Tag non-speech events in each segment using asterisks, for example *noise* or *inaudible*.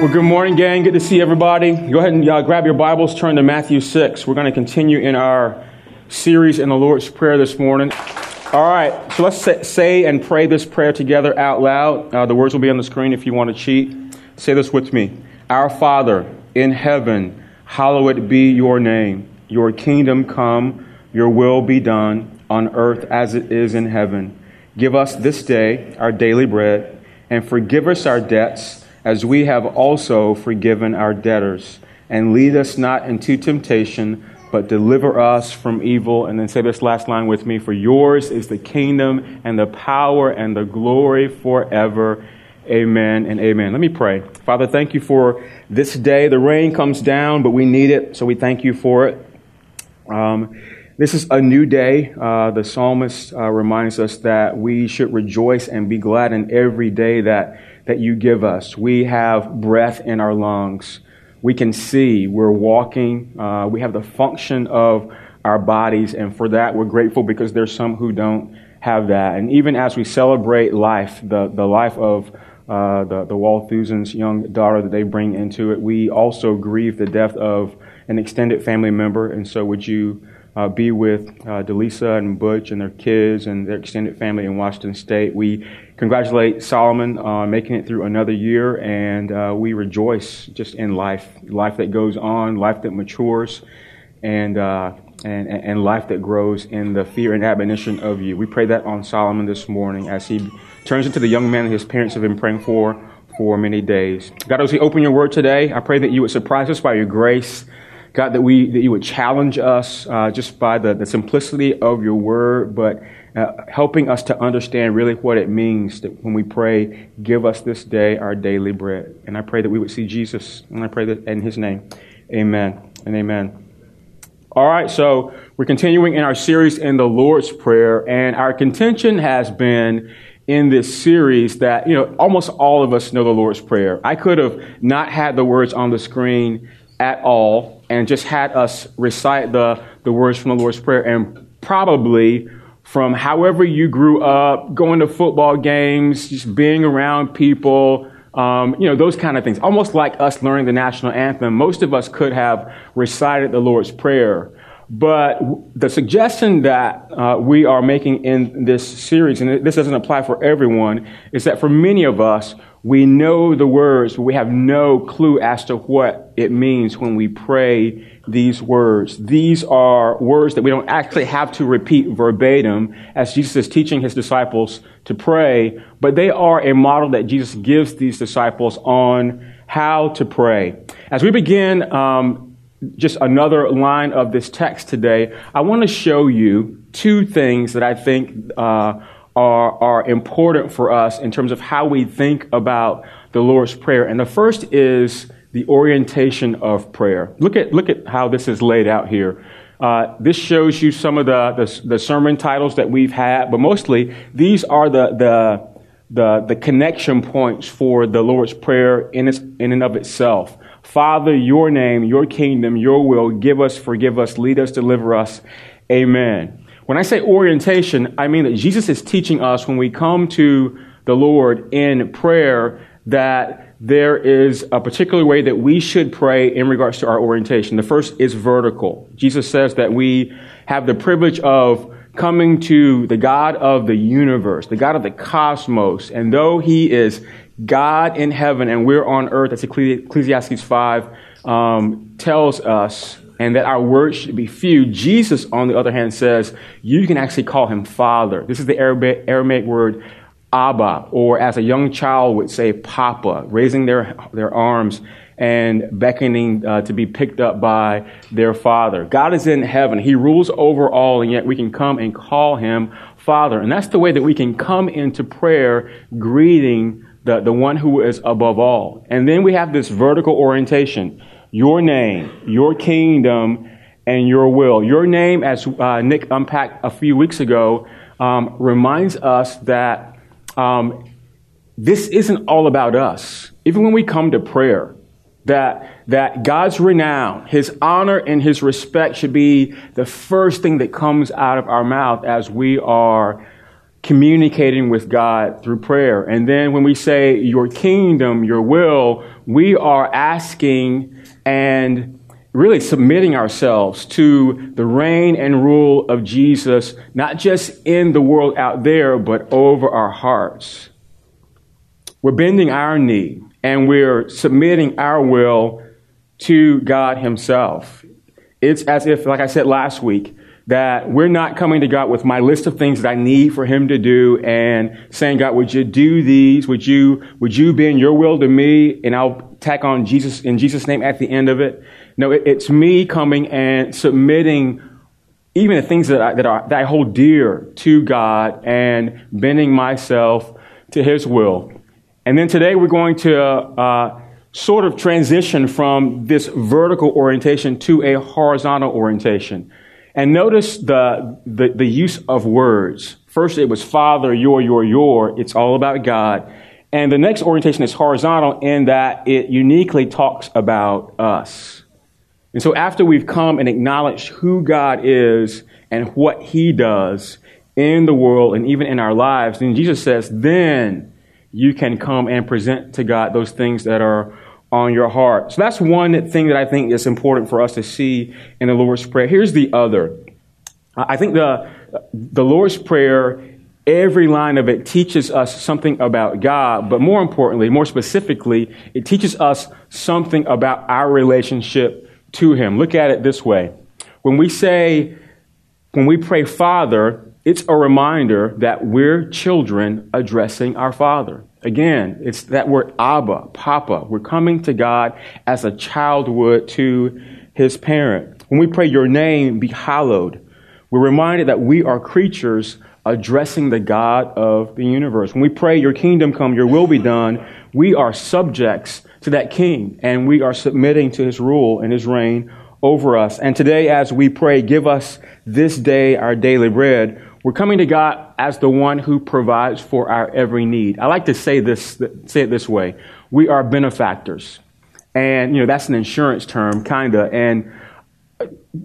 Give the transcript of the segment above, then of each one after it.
Well, good morning, gang. Good to see everybody. Go ahead and uh, grab your Bibles, turn to Matthew 6. We're going to continue in our series in the Lord's Prayer this morning. All right, so let's say, say and pray this prayer together out loud. Uh, the words will be on the screen if you want to cheat. Say this with me Our Father in heaven, hallowed be your name. Your kingdom come, your will be done on earth as it is in heaven. Give us this day our daily bread and forgive us our debts as we have also forgiven our debtors. And lead us not into temptation, but deliver us from evil. And then say this last line with me For yours is the kingdom and the power and the glory forever. Amen and amen. Let me pray. Father, thank you for this day. The rain comes down, but we need it, so we thank you for it. Um, this is a new day. Uh, the psalmist uh, reminds us that we should rejoice and be glad in every day that, that you give us. We have breath in our lungs. We can see. We're walking. Uh, we have the function of our bodies. And for that, we're grateful because there's some who don't have that. And even as we celebrate life, the, the life of uh, the, the Walthusens' young daughter that they bring into it, we also grieve the death of an extended family member. And so, would you uh, be with uh, Delisa and Butch and their kids and their extended family in Washington State. We congratulate Solomon on making it through another year, and uh, we rejoice just in life, life that goes on, life that matures, and, uh, and, and life that grows in the fear and admonition of you. We pray that on Solomon this morning as he turns into the young man his parents have been praying for for many days. God, as we open your word today, I pray that you would surprise us by your grace God, that we that you would challenge us uh, just by the, the simplicity of your word, but uh, helping us to understand really what it means that when we pray, give us this day our daily bread. And I pray that we would see Jesus, and I pray that in His name, Amen and Amen. All right, so we're continuing in our series in the Lord's Prayer, and our contention has been in this series that, you know, almost all of us know the Lord's Prayer. I could have not had the words on the screen at all and just had us recite the, the words from the Lord's Prayer and probably from however you grew up, going to football games, just being around people, um, you know, those kind of things. Almost like us learning the national anthem, most of us could have recited the Lord's Prayer. But the suggestion that uh, we are making in this series, and this doesn't apply for everyone, is that for many of us, we know the words, but we have no clue as to what it means when we pray these words. These are words that we don't actually have to repeat verbatim as Jesus is teaching his disciples to pray, but they are a model that Jesus gives these disciples on how to pray. As we begin um, just another line of this text today, I want to show you two things that I think uh, are, are important for us in terms of how we think about the Lord's Prayer. And the first is the orientation of prayer. Look at, look at how this is laid out here. Uh, this shows you some of the, the, the, sermon titles that we've had, but mostly these are the, the, the, the connection points for the Lord's Prayer in, its, in and of itself. Father, your name, your kingdom, your will, give us, forgive us, lead us, deliver us. Amen. When I say orientation, I mean that Jesus is teaching us when we come to the Lord in prayer that there is a particular way that we should pray in regards to our orientation. The first is vertical. Jesus says that we have the privilege of coming to the God of the universe, the God of the cosmos, and though He is God in heaven and we're on earth, as Ecclesiastes 5 um, tells us, and that our words should be few. Jesus, on the other hand, says you can actually call him Father. This is the Aramaic word Abba, or as a young child would say, Papa, raising their, their arms and beckoning uh, to be picked up by their Father. God is in heaven. He rules over all, and yet we can come and call him Father. And that's the way that we can come into prayer greeting the, the one who is above all. And then we have this vertical orientation your name, your kingdom, and your will. Your name, as uh, Nick unpacked a few weeks ago, um, reminds us that um, this isn't all about us. Even when we come to prayer, that, that God's renown, His honor, and His respect should be the first thing that comes out of our mouth as we are communicating with God through prayer. And then when we say, Your kingdom, your will, we are asking and really submitting ourselves to the reign and rule of Jesus, not just in the world out there, but over our hearts. We're bending our knee and we're submitting our will to God Himself. It's as if, like I said last week, that we're not coming to God with my list of things that I need for Him to do and saying, God, would you do these? Would you, would you bend your will to me? And I'll tack on Jesus in Jesus' name at the end of it. No, it, it's me coming and submitting even the things that I, that, are, that I hold dear to God and bending myself to His will. And then today we're going to uh, sort of transition from this vertical orientation to a horizontal orientation. And notice the, the, the, use of words. First, it was Father, your, your, your. It's all about God. And the next orientation is horizontal in that it uniquely talks about us. And so after we've come and acknowledged who God is and what he does in the world and even in our lives, then Jesus says, then you can come and present to God those things that are on your heart. So that's one thing that I think is important for us to see in the Lord's Prayer. Here's the other. I think the, the Lord's Prayer, every line of it teaches us something about God, but more importantly, more specifically, it teaches us something about our relationship to Him. Look at it this way. When we say, when we pray Father, it's a reminder that we're children addressing our Father. Again, it's that word Abba, Papa. We're coming to God as a child would to his parent. When we pray, Your name be hallowed, we're reminded that we are creatures addressing the God of the universe. When we pray, Your kingdom come, Your will be done, we are subjects to that king and we are submitting to his rule and his reign over us. And today, as we pray, Give us this day our daily bread, we're coming to God as the one who provides for our every need. I like to say this, say it this way. We are benefactors. And, you know, that's an insurance term, kinda. And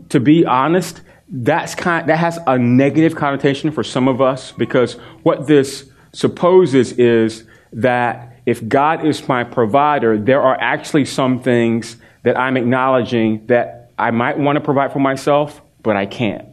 to be honest, that's kind, that has a negative connotation for some of us because what this supposes is that if God is my provider, there are actually some things that I'm acknowledging that I might want to provide for myself, but I can't.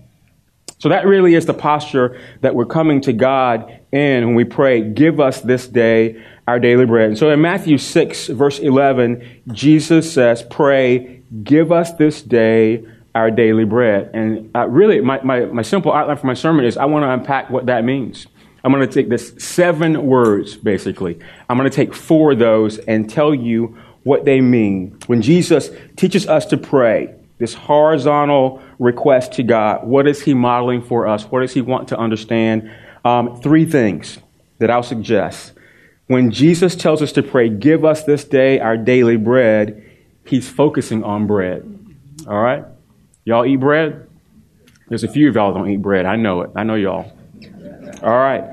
So that really is the posture that we're coming to God in when we pray, give us this day our daily bread. And so in Matthew 6, verse 11, Jesus says, pray, give us this day our daily bread. And uh, really, my, my, my simple outline for my sermon is I want to unpack what that means. I'm going to take this seven words, basically. I'm going to take four of those and tell you what they mean. When Jesus teaches us to pray, this horizontal request to God. What is He modeling for us? What does He want to understand? Um, three things that I'll suggest. When Jesus tells us to pray, give us this day our daily bread, He's focusing on bread. All right? Y'all eat bread? There's a few of y'all don't eat bread. I know it. I know y'all. All right.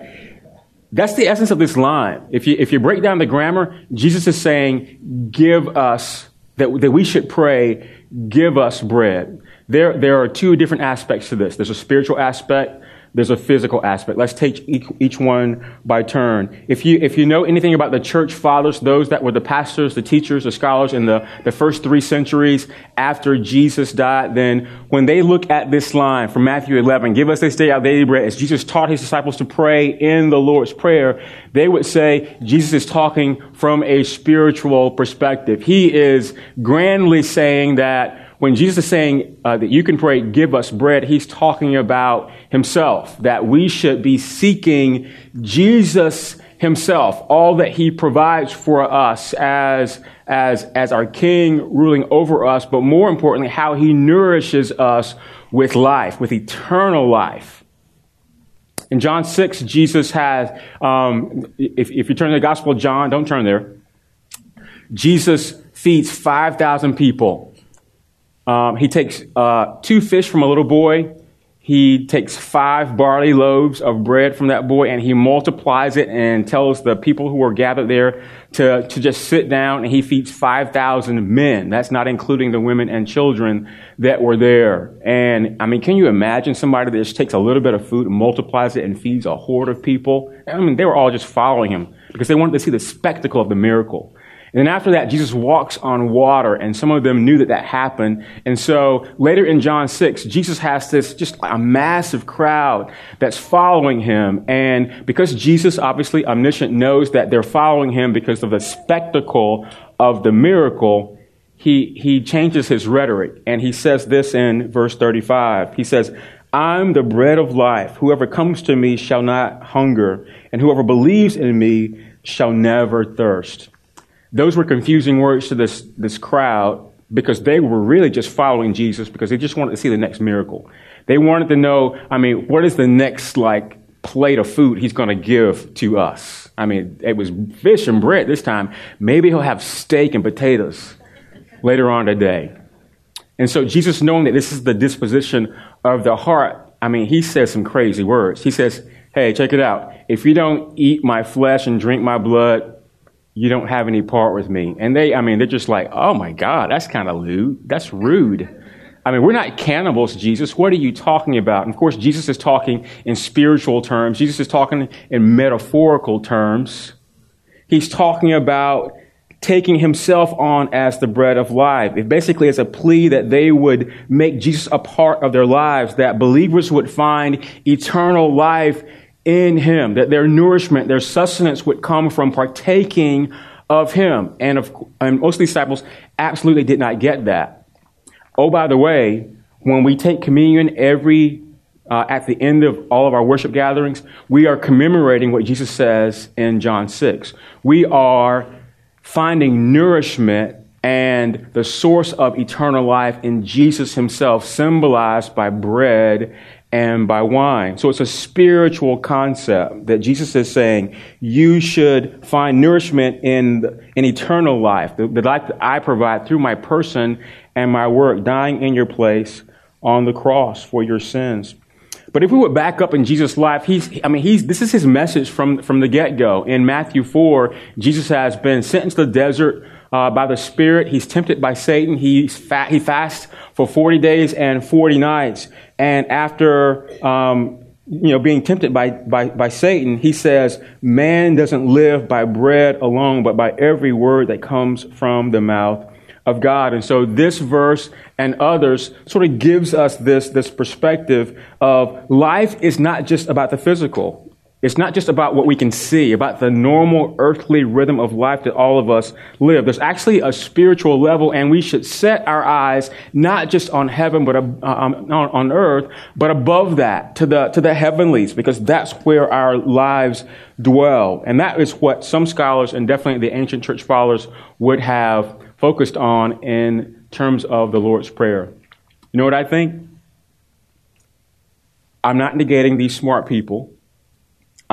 That's the essence of this line. If you, if you break down the grammar, Jesus is saying, give us, that, that we should pray, give us bread. There, there are two different aspects to this. There's a spiritual aspect, there's a physical aspect. Let's take each, one by turn. If you, if you know anything about the church fathers, those that were the pastors, the teachers, the scholars in the, the first three centuries after Jesus died, then when they look at this line from Matthew 11, give us this day our daily bread, as Jesus taught his disciples to pray in the Lord's Prayer, they would say Jesus is talking from a spiritual perspective. He is grandly saying that when Jesus is saying uh, that you can pray, give us bread, he's talking about himself, that we should be seeking Jesus himself, all that he provides for us as, as, as our king ruling over us, but more importantly, how he nourishes us with life, with eternal life. In John 6, Jesus has, um, if, if you turn to the Gospel of John, don't turn there. Jesus feeds 5,000 people. Um, he takes uh, two fish from a little boy he takes five barley loaves of bread from that boy and he multiplies it and tells the people who are gathered there to, to just sit down and he feeds 5,000 men. That's not including the women and children that were there. And I mean, can you imagine somebody that just takes a little bit of food multiplies it and feeds a horde of people? I mean, they were all just following him because they wanted to see the spectacle of the miracle. And then after that, Jesus walks on water, and some of them knew that that happened. And so later in John 6, Jesus has this just a massive crowd that's following him. And because Jesus, obviously omniscient, knows that they're following him because of the spectacle of the miracle, he, he changes his rhetoric. And he says this in verse 35. He says, I'm the bread of life. Whoever comes to me shall not hunger, and whoever believes in me shall never thirst. Those were confusing words to this, this crowd because they were really just following Jesus because they just wanted to see the next miracle. They wanted to know, I mean, what is the next, like, plate of food he's going to give to us? I mean, it was fish and bread this time. Maybe he'll have steak and potatoes later on today. And so Jesus, knowing that this is the disposition of the heart, I mean, he says some crazy words. He says, Hey, check it out. If you don't eat my flesh and drink my blood, you don't have any part with me. And they, I mean, they're just like, oh my God, that's kind of lewd. That's rude. I mean, we're not cannibals, Jesus. What are you talking about? And of course, Jesus is talking in spiritual terms. Jesus is talking in metaphorical terms. He's talking about taking himself on as the bread of life. It basically is a plea that they would make Jesus a part of their lives, that believers would find eternal life in him, that their nourishment, their sustenance would come from partaking of him. And, of, and most disciples absolutely did not get that. Oh, by the way, when we take communion every uh, at the end of all of our worship gatherings, we are commemorating what Jesus says in John 6. We are finding nourishment and the source of eternal life in Jesus himself, symbolized by bread and by wine. So it's a spiritual concept that Jesus is saying you should find nourishment in, in eternal life, the, the life that I provide through my person and my work, dying in your place on the cross for your sins. But if we would back up in Jesus' life, he's, I mean, he's, this is his message from, from the get-go. In Matthew 4, Jesus has been sent into the desert uh, by the Spirit. He's tempted by Satan. He's fat, he fasts for 40 days and 40 nights. And after, um, you know, being tempted by, by, by Satan, he says, man doesn't live by bread alone, but by every word that comes from the mouth of God. And so this verse and others sort of gives us this, this perspective of life is not just about the physical. It's not just about what we can see, about the normal earthly rhythm of life that all of us live. There's actually a spiritual level, and we should set our eyes not just on heaven, but uh, on, on earth, but above that to the to the heavenlies, because that's where our lives dwell. And that is what some scholars, and definitely the ancient church fathers, would have focused on in terms of the Lord's Prayer. You know what I think? I'm not negating these smart people.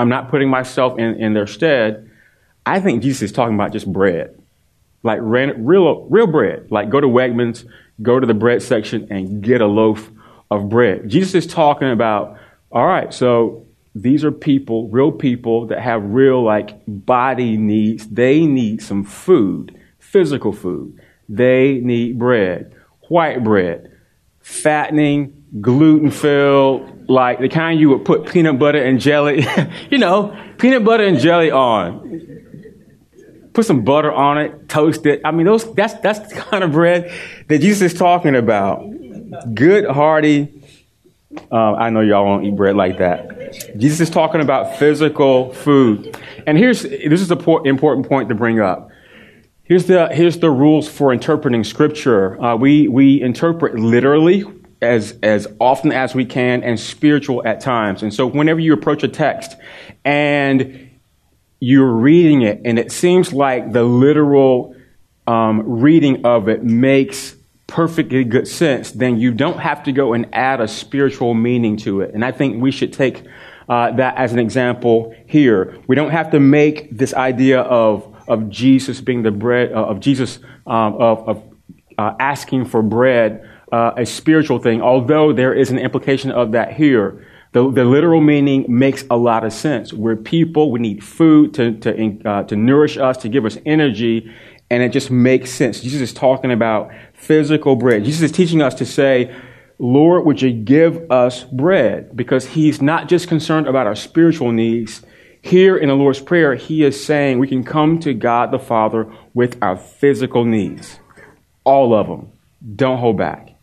I'm not putting myself in, in their stead. I think Jesus is talking about just bread. Like real, real bread. Like go to Wegmans, go to the bread section and get a loaf of bread. Jesus is talking about, all right, so these are people, real people that have real like body needs. They need some food, physical food. They need bread, white bread, fattening, gluten filled, like the kind you would put peanut butter and jelly, *laughs* you know, peanut butter and jelly on. Put some butter on it, toast it. I mean, those that's that's the kind of bread that Jesus is talking about. Good, hearty. Uh, I know y'all won't eat bread like that. Jesus is talking about physical food. And here's this is an important point to bring up. Here's the here's the rules for interpreting Scripture. Uh, we we interpret literally as, as often as we can and spiritual at times. And so whenever you approach a text and you're reading it and it seems like the literal um, reading of it makes perfectly good sense, then you don't have to go and add a spiritual meaning to it. And I think we should take uh, that as an example here. We don't have to make this idea of, of Jesus being the bread, uh, of Jesus um, of, of uh, asking for bread uh, a spiritual thing, although there is an implication of that here. The, the literal meaning makes a lot of sense. We're people, we need food to, to, uh, to nourish us, to give us energy, and it just makes sense. Jesus is talking about physical bread. Jesus is teaching us to say, Lord, would you give us bread? Because he's not just concerned about our spiritual needs. Here in the Lord's Prayer, he is saying we can come to God the Father with our physical needs. All of them. Don't hold back.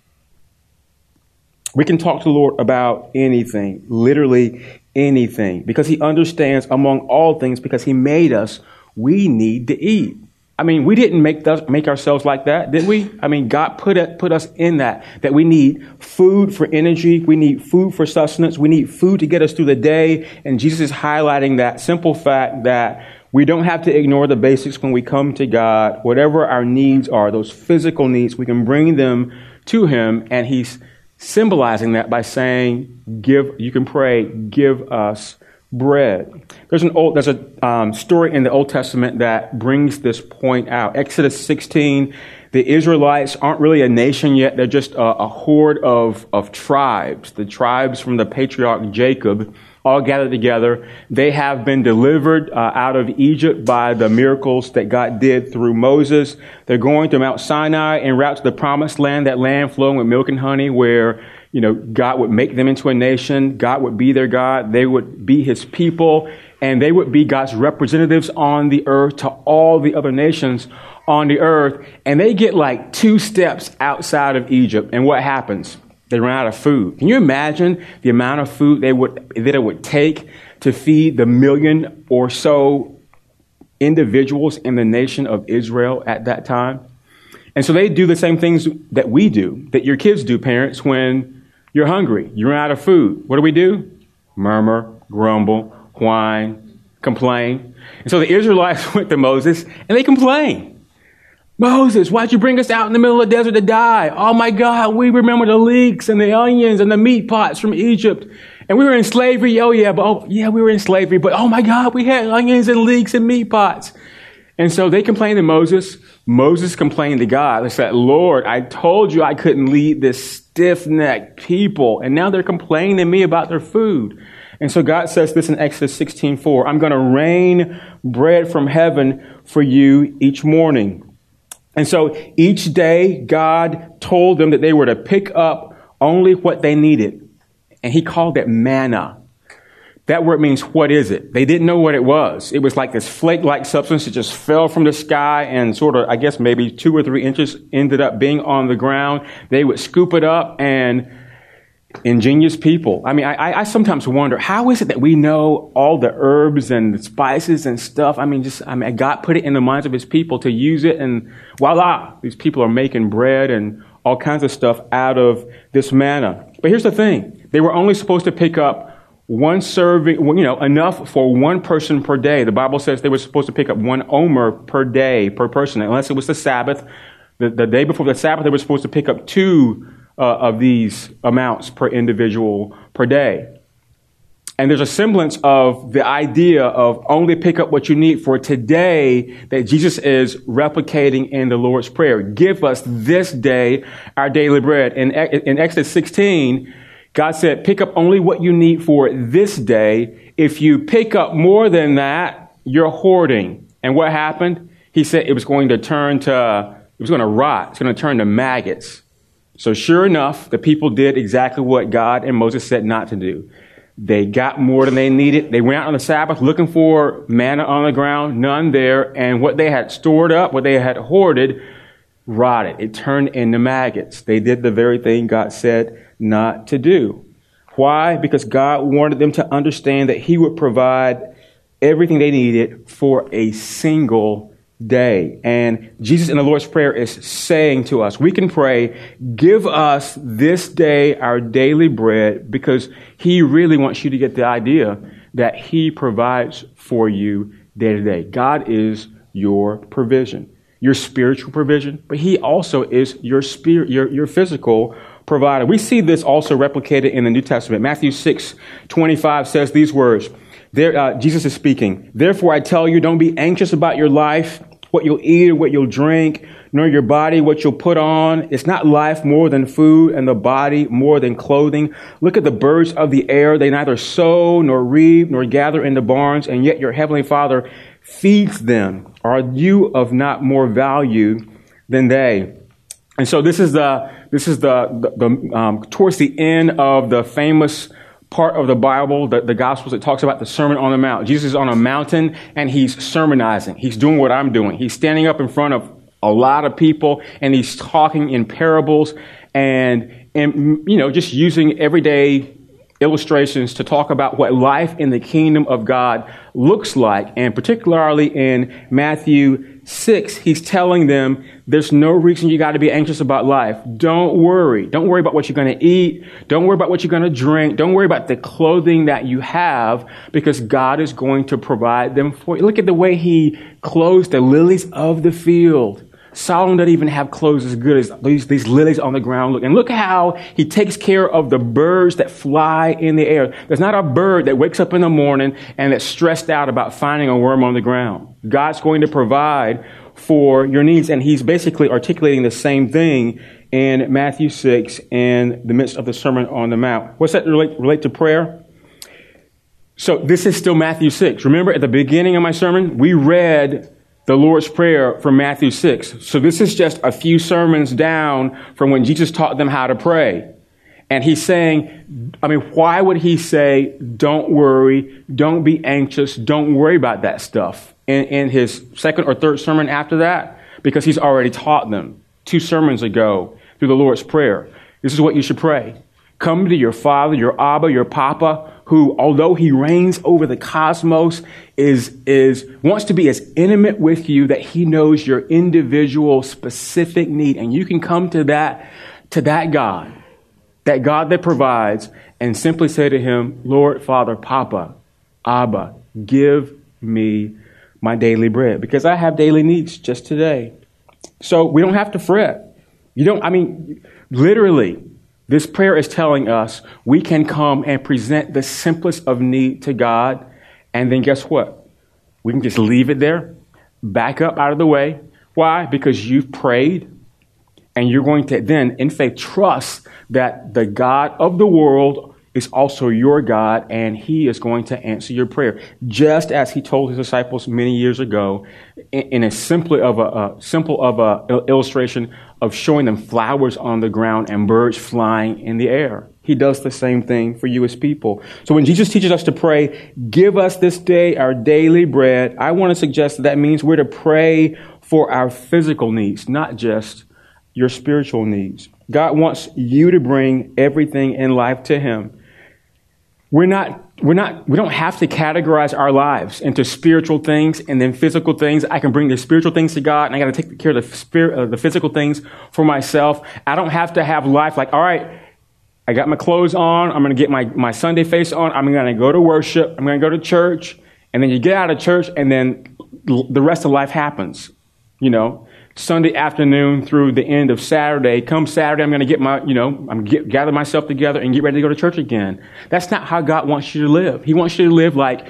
We can talk to the Lord about anything, literally anything, because He understands among all things, because He made us, we need to eat. I mean, we didn't make, th- make ourselves like that, did we? I mean, God put, it, put us in that, that we need food for energy, we need food for sustenance, we need food to get us through the day. And Jesus is highlighting that simple fact that we don't have to ignore the basics when we come to God. Whatever our needs are, those physical needs, we can bring them to Him, and He's symbolizing that by saying, "Give." You can pray, "Give us bread." There's an old there's a um, story in the Old Testament that brings this point out. Exodus 16. The Israelites aren't really a nation yet; they're just a, a horde of of tribes. The tribes from the patriarch Jacob all gathered together. They have been delivered uh, out of Egypt by the miracles that God did through Moses. They're going to Mount Sinai en route to the promised land, that land flowing with milk and honey where, you know, God would make them into a nation. God would be their God. They would be his people and they would be God's representatives on the earth to all the other nations on the earth. And they get like two steps outside of Egypt. And what happens? They run out of food. Can you imagine the amount of food they would, that it would take to feed the million or so individuals in the nation of Israel at that time? And so they do the same things that we do, that your kids do, parents, when you're hungry, you run out of food. What do we do? Murmur, grumble, whine, complain. And so the Israelites *laughs* went to Moses and they complained. Moses, why'd you bring us out in the middle of the desert to die? Oh my God, we remember the leeks and the onions and the meat pots from Egypt. And we were in slavery. Oh yeah, but oh, yeah, we were in slavery. But oh my God, we had onions and leeks and meat pots. And so they complained to Moses. Moses complained to God. They said, Lord, I told you I couldn't lead this stiff-necked people. And now they're complaining to me about their food. And so God says this in Exodus 16, 4, I'm going to rain bread from heaven for you each morning. And so each day, God told them that they were to pick up only what they needed. And he called it manna. That word means what is it? They didn't know what it was. It was like this flake like substance that just fell from the sky and sort of, I guess maybe two or three inches ended up being on the ground. They would scoop it up and ingenious people. I mean, I, I, sometimes wonder how is it that we know all the herbs and the spices and stuff? I mean, just I mean, God put it in the minds of His people to use it, and voila, these people are making bread and all kinds of stuff out of this manna. But here's the thing: they were only supposed to pick up one serving, you know, enough for one person per day. The Bible says they were supposed to pick up one omer per day per person, unless it was the Sabbath. The, the day before the Sabbath, they were supposed to pick up two uh, of these amounts per individual per day. And there's a semblance of the idea of only pick up what you need for today that Jesus is replicating in the Lord's Prayer. Give us this day our daily bread. In, in Exodus 16, God said, pick up only what you need for this day. If you pick up more than that, you're hoarding. And what happened? He said it was going to turn to, it was going to rot. It's going to turn to maggots. So sure enough, the people did exactly what God and Moses said not to do. They got more than they needed. They went out on the Sabbath looking for manna on the ground, none there, and what they had stored up, what they had hoarded, rotted. It turned into maggots. They did the very thing God said not to do. Why? Because God wanted them to understand that He would provide everything they needed for a single day. And Jesus in the Lord's Prayer is saying to us, we can pray, give us this day our daily bread because he really wants you to get the idea that he provides for you day to day. God is your provision, your spiritual provision, but he also is your spirit, your, your physical provider. We see this also replicated in the New Testament. Matthew 6 25 says these words. There, uh, Jesus is speaking. Therefore, I tell you, don't be anxious about your life, what you'll eat or what you'll drink, nor your body what you'll put on. It's not life more than food, and the body more than clothing. Look at the birds of the air. They neither sow, nor reap, nor gather in the barns, and yet your heavenly Father feeds them. Are you of not more value than they? And so this is the this is the, the, the um, towards the end of the famous part of the Bible, the, the Gospels, it talks about the Sermon on the Mount. Jesus is on a mountain and he's sermonizing. He's doing what I'm doing. He's standing up in front of a lot of people and he's talking in parables and, and you know, just using everyday illustrations to talk about what life in the kingdom of God looks like. And particularly in Matthew 6, he's telling them there's no reason you got to be anxious about life. Don't worry. Don't worry about what you're going to eat. Don't worry about what you're going to drink. Don't worry about the clothing that you have because God is going to provide them for you. Look at the way he clothes the lilies of the field. Solomon doesn't even have clothes as good as these, these lilies on the ground look. And look how he takes care of the birds that fly in the air. There's not a bird that wakes up in the morning and that's stressed out about finding a worm on the ground. God's going to provide for your needs. And he's basically articulating the same thing in Matthew 6 in the midst of the Sermon on the Mount. What's that relate, relate to prayer? So this is still Matthew 6. Remember at the beginning of my sermon, we read the Lord's Prayer from Matthew 6. So this is just a few sermons down from when Jesus taught them how to pray. And he's saying, I mean, why would he say, don't worry, don't be anxious, don't worry about that stuff in, in his second or third sermon after that? Because he's already taught them two sermons ago through the Lord's Prayer. This is what you should pray. Come to your Father, your Abba, your Papa, who, although he reigns over the cosmos, is, is, wants to be as intimate with you that he knows your individual specific need. And you can come to that, to that God, that God that provides, and simply say to him, Lord, Father, Papa, Abba, give me my daily bread. Because I have daily needs just today. So we don't have to fret. You don't, I mean, literally, this prayer is telling us we can come and present the simplest of need to God, and then guess what? We can just leave it there, back up out of the way. Why? Because you've prayed, and you're going to then, in faith, trust that the God of the world is also your God, and He is going to answer your prayer, just as He told His disciples many years ago, in, a simple of a, a simple of a illustration of showing them flowers on the ground and birds flying in the air. He does the same thing for you as people. So when Jesus teaches us to pray, give us this day our daily bread, I want to suggest that that means we're to pray for our physical needs, not just your spiritual needs. God wants you to bring everything in life to Him. We're not, we're not, we don't have to categorize our lives into spiritual things and then physical things. I can bring the spiritual things to God and I got to take care of the spirit, uh, the physical things for myself. I don't have to have life like, all right, I got my clothes on. I'm going to get my, my Sunday face on. I'm going to go to worship. I'm going to go to church. And then you get out of church and then the rest of life happens, you know. Sunday afternoon through the end of Saturday. Come Saturday, I'm going to get my, you know, I'm get, gather myself together and get ready to go to church again. That's not how God wants you to live. He wants you to live like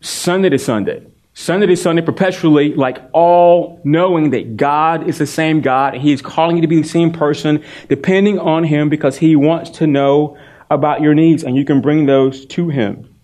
Sunday to Sunday. Sunday to Sunday, perpetually, like all knowing that God is the same God. He is calling you to be the same person, depending on Him because He wants to know about your needs and you can bring those to Him.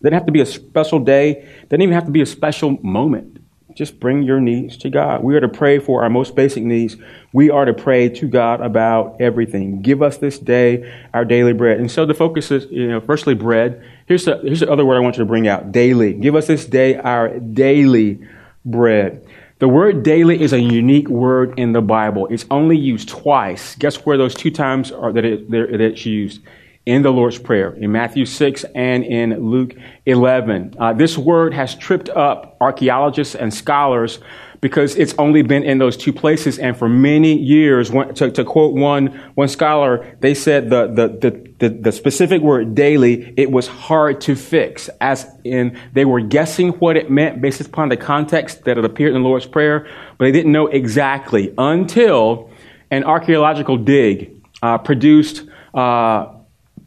Doesn't have to be a special day. Doesn't even have to be a special moment. Just bring your needs to God. We are to pray for our most basic needs. We are to pray to God about everything. Give us this day our daily bread. And so the focus is, you know, firstly, bread. Here's the, here's the other word I want you to bring out daily. Give us this day our daily bread. The word daily is a unique word in the Bible. It's only used twice. Guess where those two times are that, it, that it's used? In the Lord's Prayer, in Matthew 6 and in Luke 11. Uh, this word has tripped up archaeologists and scholars because it's only been in those two places. And for many years, to, to quote one, one scholar, they said the, the, the, the, the specific word daily, it was hard to fix, as in they were guessing what it meant based upon the context that it appeared in the Lord's Prayer, but they didn't know exactly until an archaeological dig uh, produced uh,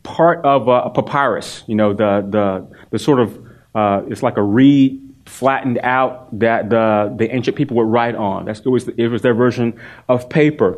part of a, papyrus. You know, the the the sort of uh, it's like a reed flattened out that the the ancient people would write on. That's it was it was their version of paper.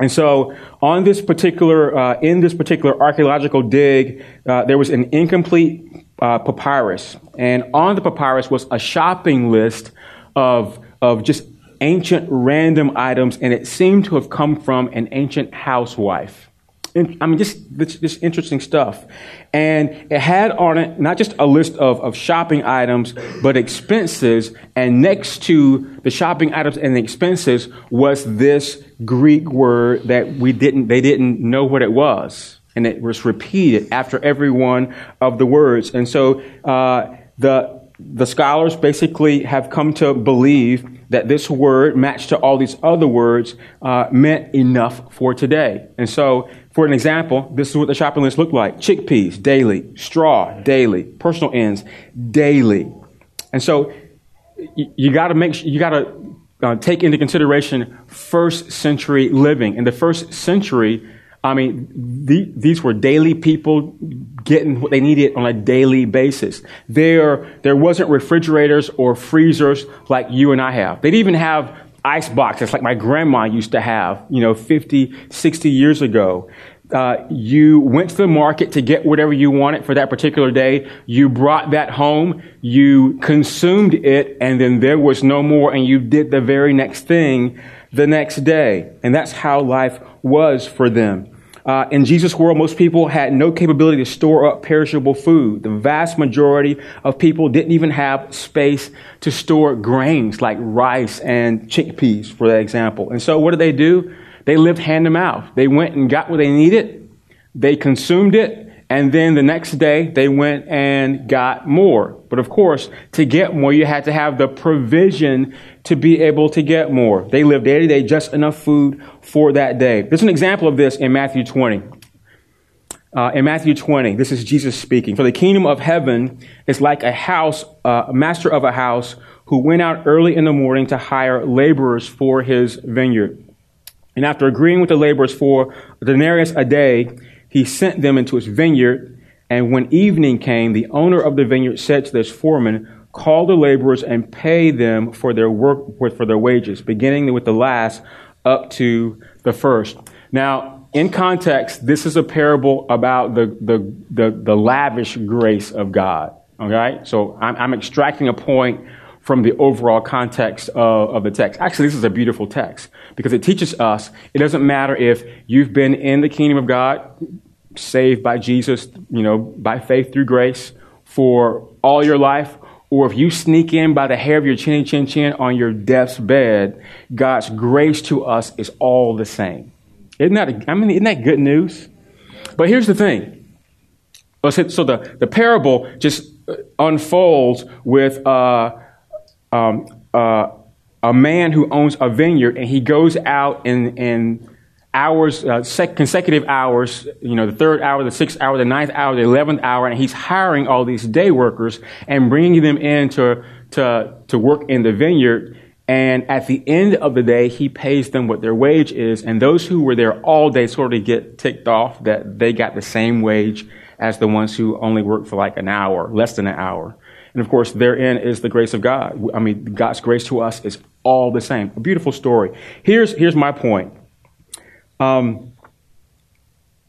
And so, on this particular, uh, in this particular archaeological dig, uh, there was an incomplete uh, papyrus, and on the papyrus was a shopping list of of just ancient random items, and it seemed to have come from an ancient housewife. I mean, just this, interesting stuff. And it had on it not just a list of, of shopping items, but expenses. And next to the shopping items and the expenses was this Greek word that we didn't, they didn't know what it was. And it was repeated after every one of the words. And so uh, the, the scholars basically have come to believe that this word, matched to all these other words, uh, meant enough for today. And so for an example, this is what the shopping list looked like chickpeas daily, straw daily, personal ends daily. And so you, you got to make sure, you got to uh, take into consideration first century living. In the first century, I mean, the, these were daily people getting what they needed on a daily basis. There, there wasn't refrigerators or freezers like you and I have. They'd even have ice boxes like my grandma used to have, you know, 50, 60 years ago. Uh, you went to the market to get whatever you wanted for that particular day. You brought that home. You consumed it, and then there was no more, and you did the very next thing the next day. And that's how life was for them. Uh, in Jesus' world, most people had no capability to store up perishable food. The vast majority of people didn't even have space to store grains like rice and chickpeas, for that example. And so, what did they do? They lived hand to mouth. They went and got what they needed, they consumed it, and then the next day they went and got more. But of course, to get more, you had to have the provision to be able to get more. They lived day to day, just enough food for that day. There's an example of this in Matthew 20. Uh, in Matthew 20, this is Jesus speaking. For the kingdom of heaven is like a house, uh, a master of a house who went out early in the morning to hire laborers for his vineyard. And after agreeing with the laborers for a denarius a day, he sent them into his vineyard. And when evening came, the owner of the vineyard said to this foreman, Call the laborers and pay them for their work, for their wages, beginning with the last up to the first. Now, in context, this is a parable about the, the, the, the lavish grace of God. Okay? So I'm, I'm, extracting a point from the overall context of, of the text. Actually, this is a beautiful text because it teaches us it doesn't matter if you've been in the kingdom of God, saved by Jesus, you know, by faith through grace for all your life, or if you sneak in by the hair of your chin, chin, chin on your death's bed, God's grace to us is all the same. Isn't that, a, I mean, isn't that good news? But here's the thing. So the, the parable just unfolds with uh, um, uh, a man who owns a vineyard and he goes out and, in hours, uh, sec- consecutive hours, you know, the third hour, the sixth hour, the ninth hour, the eleventh hour, and he's hiring all these day workers and bringing them in to, to, to work in the vineyard. And at the end of the day, he pays them what their wage is. And those who were there all day sort of get ticked off that they got the same wage as the ones who only worked for like an hour, less than an hour. And of course, therein is the grace of God. I mean, God's grace to us is all the same. A beautiful story. Here's, here's my point. Um,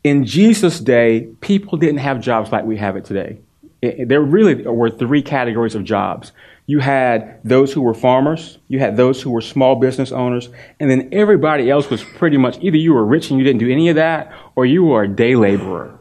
in Jesus' day, people didn't have jobs like we have it today. It, there really were three categories of jobs. You had those who were farmers, you had those who were small business owners, and then everybody else was pretty much either you were rich and you didn't do any of that, or you were a day laborer.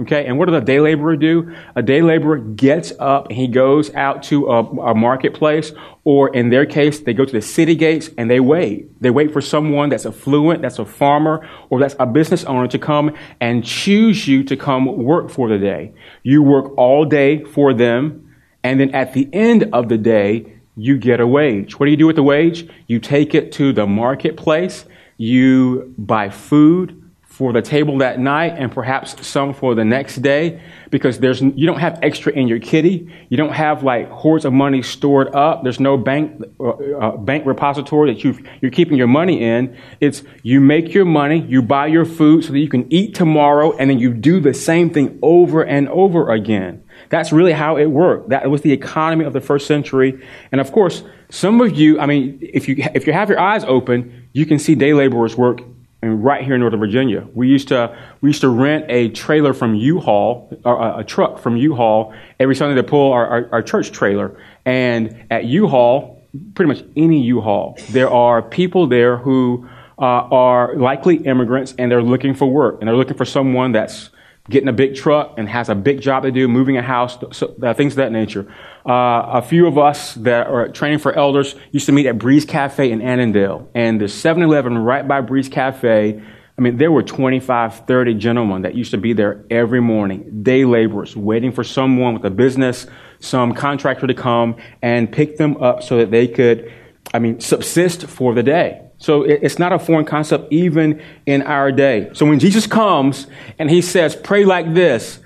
Okay, and what does a day laborer do? A day laborer gets up and he goes out to a, a, marketplace, or in their case, they go to the city gates and they wait. They wait for someone that's affluent, that's a farmer, or that's a business owner to come and choose you to come work for the day. You work all day for them, and then at the end of the day, you get a wage. What do you do with the wage? You take it to the marketplace, you buy food, for the table that night and perhaps some for the next day because there's you don't have extra in your kitty. You don't have like hordes of money stored up. There's no bank uh, uh, bank repository that you you're keeping your money in. It's you make your money you buy your food so that you can eat tomorrow and then you do the same thing over and over again. That's really how it worked. That was the economy of the first century. And of course some of you i mean if you if you have your eyes open you can see day laborers work and right here in Northern Virginia. We used to we used to rent a trailer from U-Haul, or a, a truck from U-Haul every Sunday to pull our, our, our church trailer. And at U-Haul, pretty much any U-Haul, there are people there who uh, are likely immigrants and they're looking for work and they're looking for someone that's getting a big truck and has a big job to do, moving a house, so, uh, things of that nature. Uh, a few of us that are training for elders used to meet at Breeze Cafe in Annandale. And the 7 Eleven right by Breeze Cafe, I mean, there were 25, 30 gentlemen that used to be there every morning, day laborers, waiting for someone with a business, some contractor to come and pick them up so that they could, I mean, subsist for the day. So it's not a foreign concept even in our day. So when Jesus comes and he says, pray like this,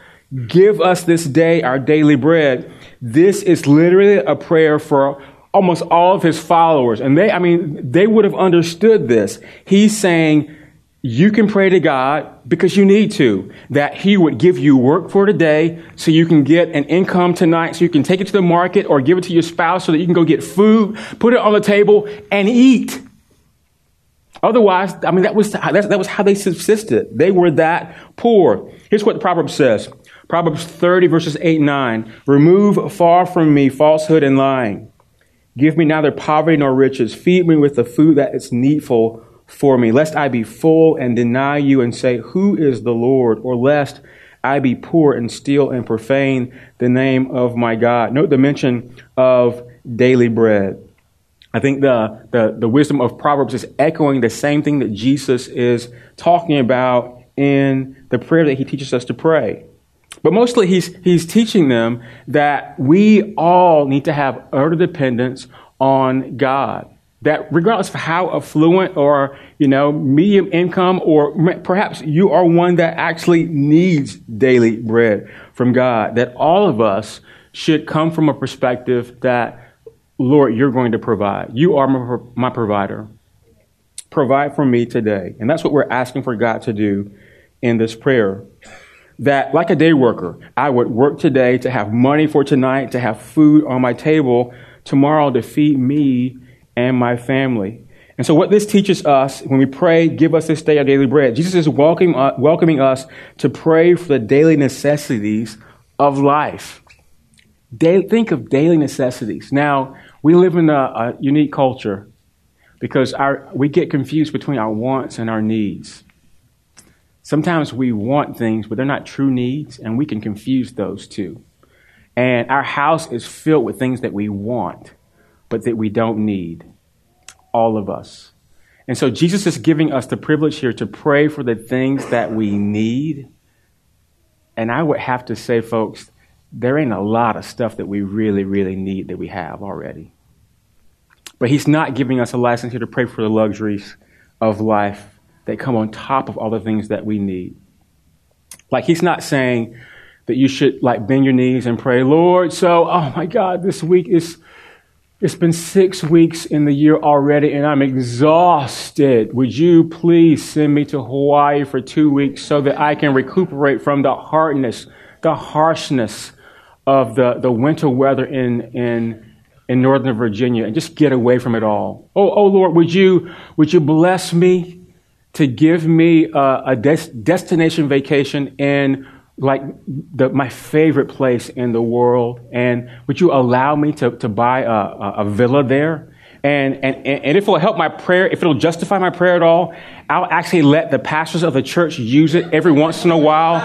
give us this day our daily bread, this is literally a prayer for almost all of his followers. And they, I mean, they would have understood this. He's saying, you can pray to God because you need to, that He would give you work for today so you can get an income tonight, so you can take it to the market or give it to your spouse so that you can go get food, put it on the table, and eat. Otherwise, I mean, that was, that was how they subsisted. They were that poor. Here's what the proverb says. Proverbs 30 verses 8 and 9. Remove far from me falsehood and lying. Give me neither poverty nor riches. Feed me with the food that is needful for me, lest I be full and deny you and say, Who is the Lord? Or lest I be poor and steal and profane the name of my God. Note the mention of daily bread. I think the, the, the wisdom of Proverbs is echoing the same thing that Jesus is talking about in the prayer that he teaches us to pray. But mostly he's, he's teaching them that we all need to have utter dependence on God. That regardless of how affluent or, you know, medium income or perhaps you are one that actually needs daily bread from God, that all of us should come from a perspective that Lord, you're going to provide. You are my, my provider. Provide for me today. And that's what we're asking for God to do in this prayer. That, like a day worker, I would work today to have money for tonight, to have food on my table tomorrow to feed me and my family. And so, what this teaches us when we pray, give us this day our daily bread, Jesus is welcoming, uh, welcoming us to pray for the daily necessities of life. think of daily necessities. Now, we live in a, a unique culture because our, we get confused between our wants and our needs. Sometimes we want things, but they're not true needs, and we can confuse those two. And our house is filled with things that we want, but that we don't need. All of us. And so Jesus is giving us the privilege here to pray for the things that we need. And I would have to say, folks, there ain't a lot of stuff that we really, really need that we have already. But He's not giving us a license here to pray for the luxuries of life that come on top of all the things that we need. Like He's not saying that you should like bend your knees and pray, Lord, so, oh my God, this week is. It's been six weeks in the year already, and I'm exhausted. Would you please send me to Hawaii for two weeks so that I can recuperate from the hardness, the harshness of the, the winter weather in, in, in Northern Virginia and just get away from it all. Oh, oh Lord, would you, would you bless me to give me a, a des- destination vacation in like the, my favorite place in the world? And would you allow me to, to buy a, a, a villa there? And, and, and if it'll help my prayer, if it'll justify my prayer at all, I'll actually let the pastors of the church use it every once in a while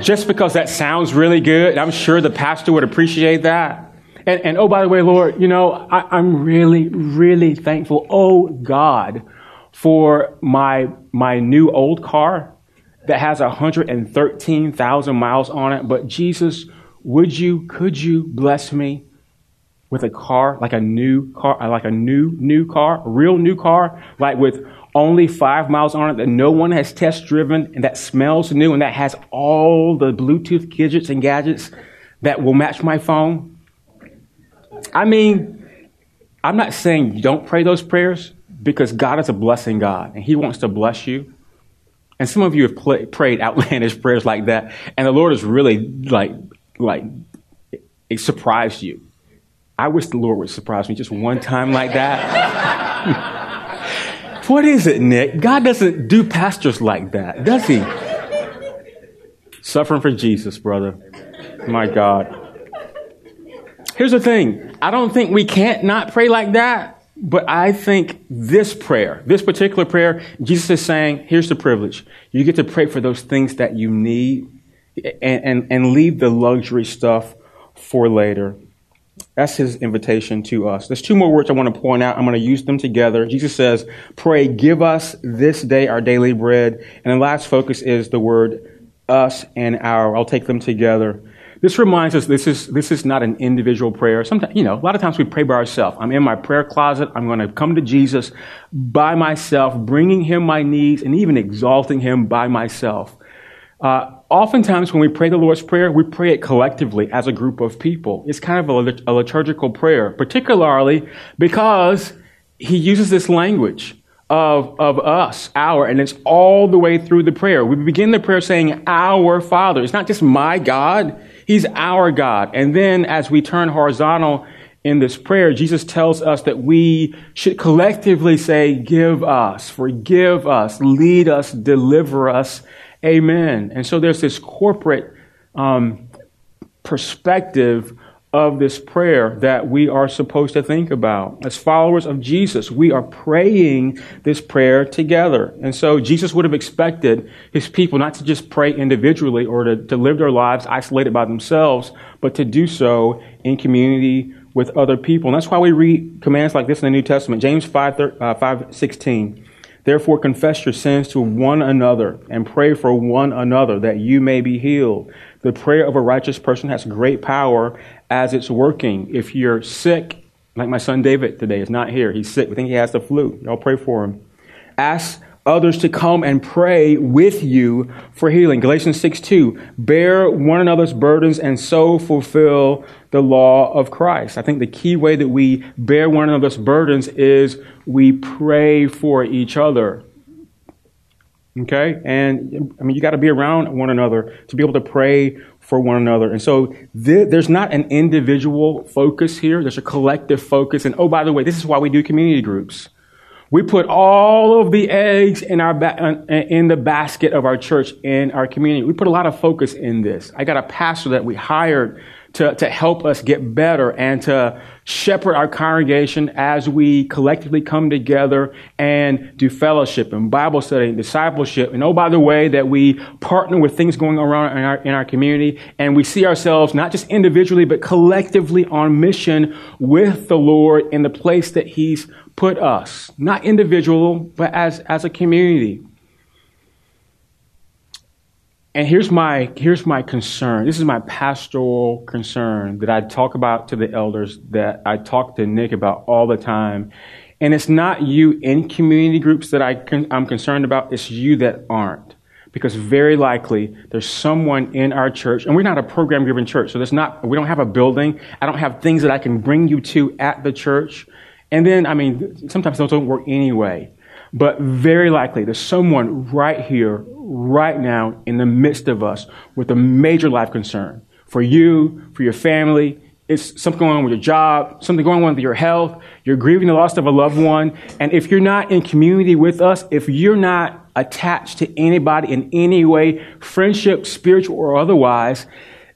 just because that sounds really good. I'm sure the pastor would appreciate that. And, and oh, by the way, Lord, you know, I, I'm really, really thankful, oh God, for my, my new old car that has 113,000 miles on it. But Jesus, would you, could you bless me with a car, like a new car, like a new, new car, real new car, like with only five miles on it that no one has test driven and that smells new and that has all the Bluetooth gadgets and gadgets that will match my phone. I mean, I'm not saying you don't pray those prayers because God is a blessing God and He wants to bless you. And some of you have prayed outlandish *laughs* prayers like that, and the Lord has really like like it surprised you. I wish the Lord would surprise me just one time like that. *laughs* what is it, Nick? God doesn't do pastors like that, does He? Suffering for Jesus, brother. My God. Here's the thing I don't think we can't not pray like that. But I think this prayer, this particular prayer, Jesus is saying, here's the privilege. You get to pray for those things that you need and, and, and leave the luxury stuff for later. That's his invitation to us. There's two more words I want to point out. I'm going to use them together. Jesus says, Pray, give us this day our daily bread. And the last focus is the word us and our. I'll take them together. This reminds us this is, this is not an individual prayer. Sometimes, you know, a lot of times we pray by ourselves. I'm in my prayer closet. I'm going to come to Jesus by myself, bringing him my needs and even exalting him by myself. Uh, oftentimes when we pray the Lord's Prayer, we pray it collectively as a group of people. It's kind of a, a liturgical prayer, particularly because he uses this language of, of us, our, and it's all the way through the prayer. We begin the prayer saying, Our Father. It's not just my God, He's our God. And then as we turn horizontal in this prayer, Jesus tells us that we should collectively say, Give us, forgive us, lead us, deliver us. Amen. And so there's this corporate um, perspective of this prayer that we are supposed to think about. As followers of Jesus, we are praying this prayer together. And so Jesus would have expected his people not to just pray individually or to, to live their lives isolated by themselves, but to do so in community with other people. And that's why we read commands like this in the New Testament. James 5, uh, 5 16. Therefore, confess your sins to one another and pray for one another that you may be healed. The prayer of a righteous person has great power as it's working. If you're sick, like my son David today is not here, he's sick. We think he has the flu. Y'all pray for him. Ask others to come and pray with you for healing. Galatians 6 2. Bear one another's burdens and so fulfill the law of Christ. I think the key way that we bear one another's burdens is we pray for each other. Okay? And I mean, you got to be around one another to be able to pray for one another. And so th- there's not an individual focus here, there's a collective focus. And oh, by the way, this is why we do community groups. We put all of the eggs in our ba- in the basket of our church in our community. We put a lot of focus in this. I got a pastor that we hired to, to help us get better and to shepherd our congregation as we collectively come together and do fellowship and Bible study and discipleship. And oh, by the way, that we partner with things going on in our, in our community and we see ourselves not just individually, but collectively on mission with the Lord in the place that He's put us. Not individual, but as, as a community. And here's my, here's my concern. This is my pastoral concern that I talk about to the elders, that I talk to Nick about all the time. And it's not you in community groups that I con- I'm concerned about, it's you that aren't. Because very likely there's someone in our church, and we're not a program driven church, so there's not, we don't have a building. I don't have things that I can bring you to at the church. And then, I mean, sometimes those don't work anyway. But very likely there's someone right here, right now, in the midst of us with a major life concern for you, for your family. It's something going on with your job, something going on with your health. You're grieving the loss of a loved one. And if you're not in community with us, if you're not attached to anybody in any way, friendship, spiritual or otherwise,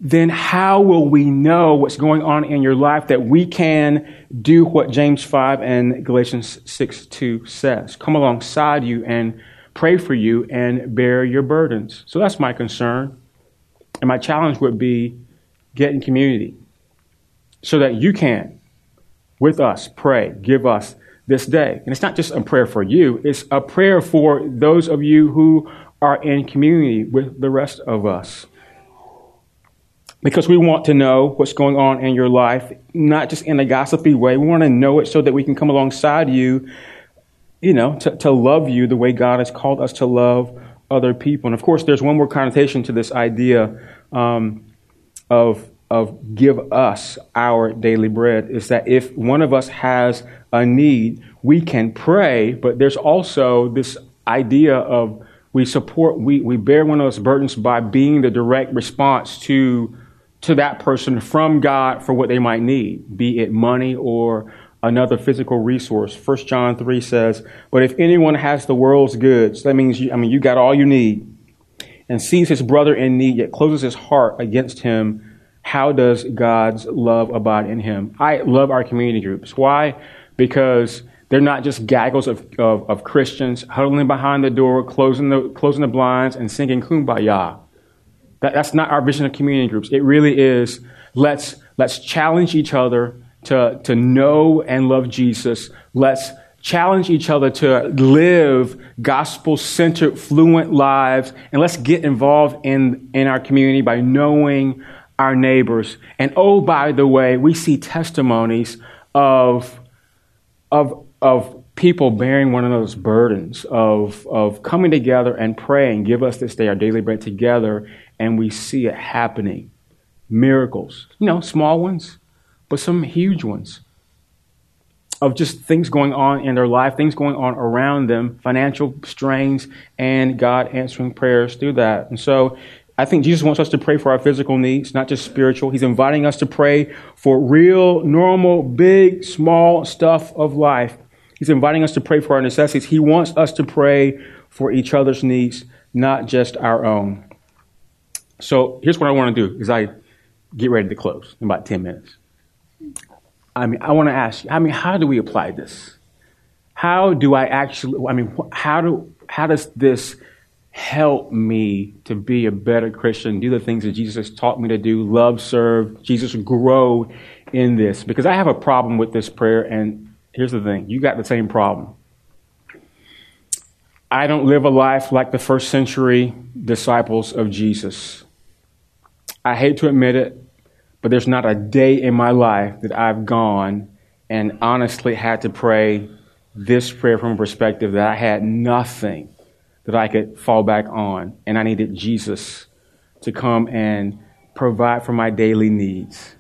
then how will we know what's going on in your life that we can do what James 5 and Galatians 6 2 says? Come alongside you and pray for you and bear your burdens. So that's my concern. And my challenge would be get in community so that you can, with us, pray, give us this day. And it's not just a prayer for you, it's a prayer for those of you who are in community with the rest of us. Because we want to know what's going on in your life, not just in a gossipy way. We want to know it so that we can come alongside you, you know, to, to love you the way God has called us to love other people. And of course, there's one more connotation to this idea um, of of give us our daily bread is that if one of us has a need, we can pray, but there's also this idea of we support, we, we bear one of those burdens by being the direct response to, to that person from God for what they might need, be it money or another physical resource. 1 John 3 says, But if anyone has the world's goods, that means, you, I mean, you got all you need, and sees his brother in need, yet closes his heart against him, how does God's love abide in him? I love our community groups. Why? Because they're not just gaggles of, of, of, Christians huddling behind the door, closing the, closing the blinds, and singing kumbaya. That, that's not our vision of community groups. It really is let's, let's challenge each other to, to know and love Jesus. Let's challenge each other to live gospel centered, fluent lives. And let's get involved in, in our community by knowing our neighbors. And oh, by the way, we see testimonies of, of, of people bearing one those burdens of, of coming together and praying, give us this day our daily bread together, and we see it happening. Miracles, you know, small ones, but some huge ones of just things going on in their life, things going on around them, financial strains, and God answering prayers through that. And so I think Jesus wants us to pray for our physical needs, not just spiritual. He's inviting us to pray for real, normal, big, small stuff of life. He's inviting us to pray for our necessities. He wants us to pray for each other's needs, not just our own. So here's what I want to do as I get ready to close in about 10 minutes. I mean, I want to ask you, I mean, how do we apply this? How do I actually, I mean, how do, how does this help me to be a better Christian, do the things that Jesus has taught me to do, love, serve, Jesus, grow in this. Because I have a problem with this prayer, and here's the thing you got the same problem. I don't live a life like the first century disciples of Jesus. I hate to admit it, but there's not a day in my life that I've gone and honestly had to pray this prayer from a perspective that I had nothing that I could fall back on. And I needed Jesus to come and provide for my daily needs.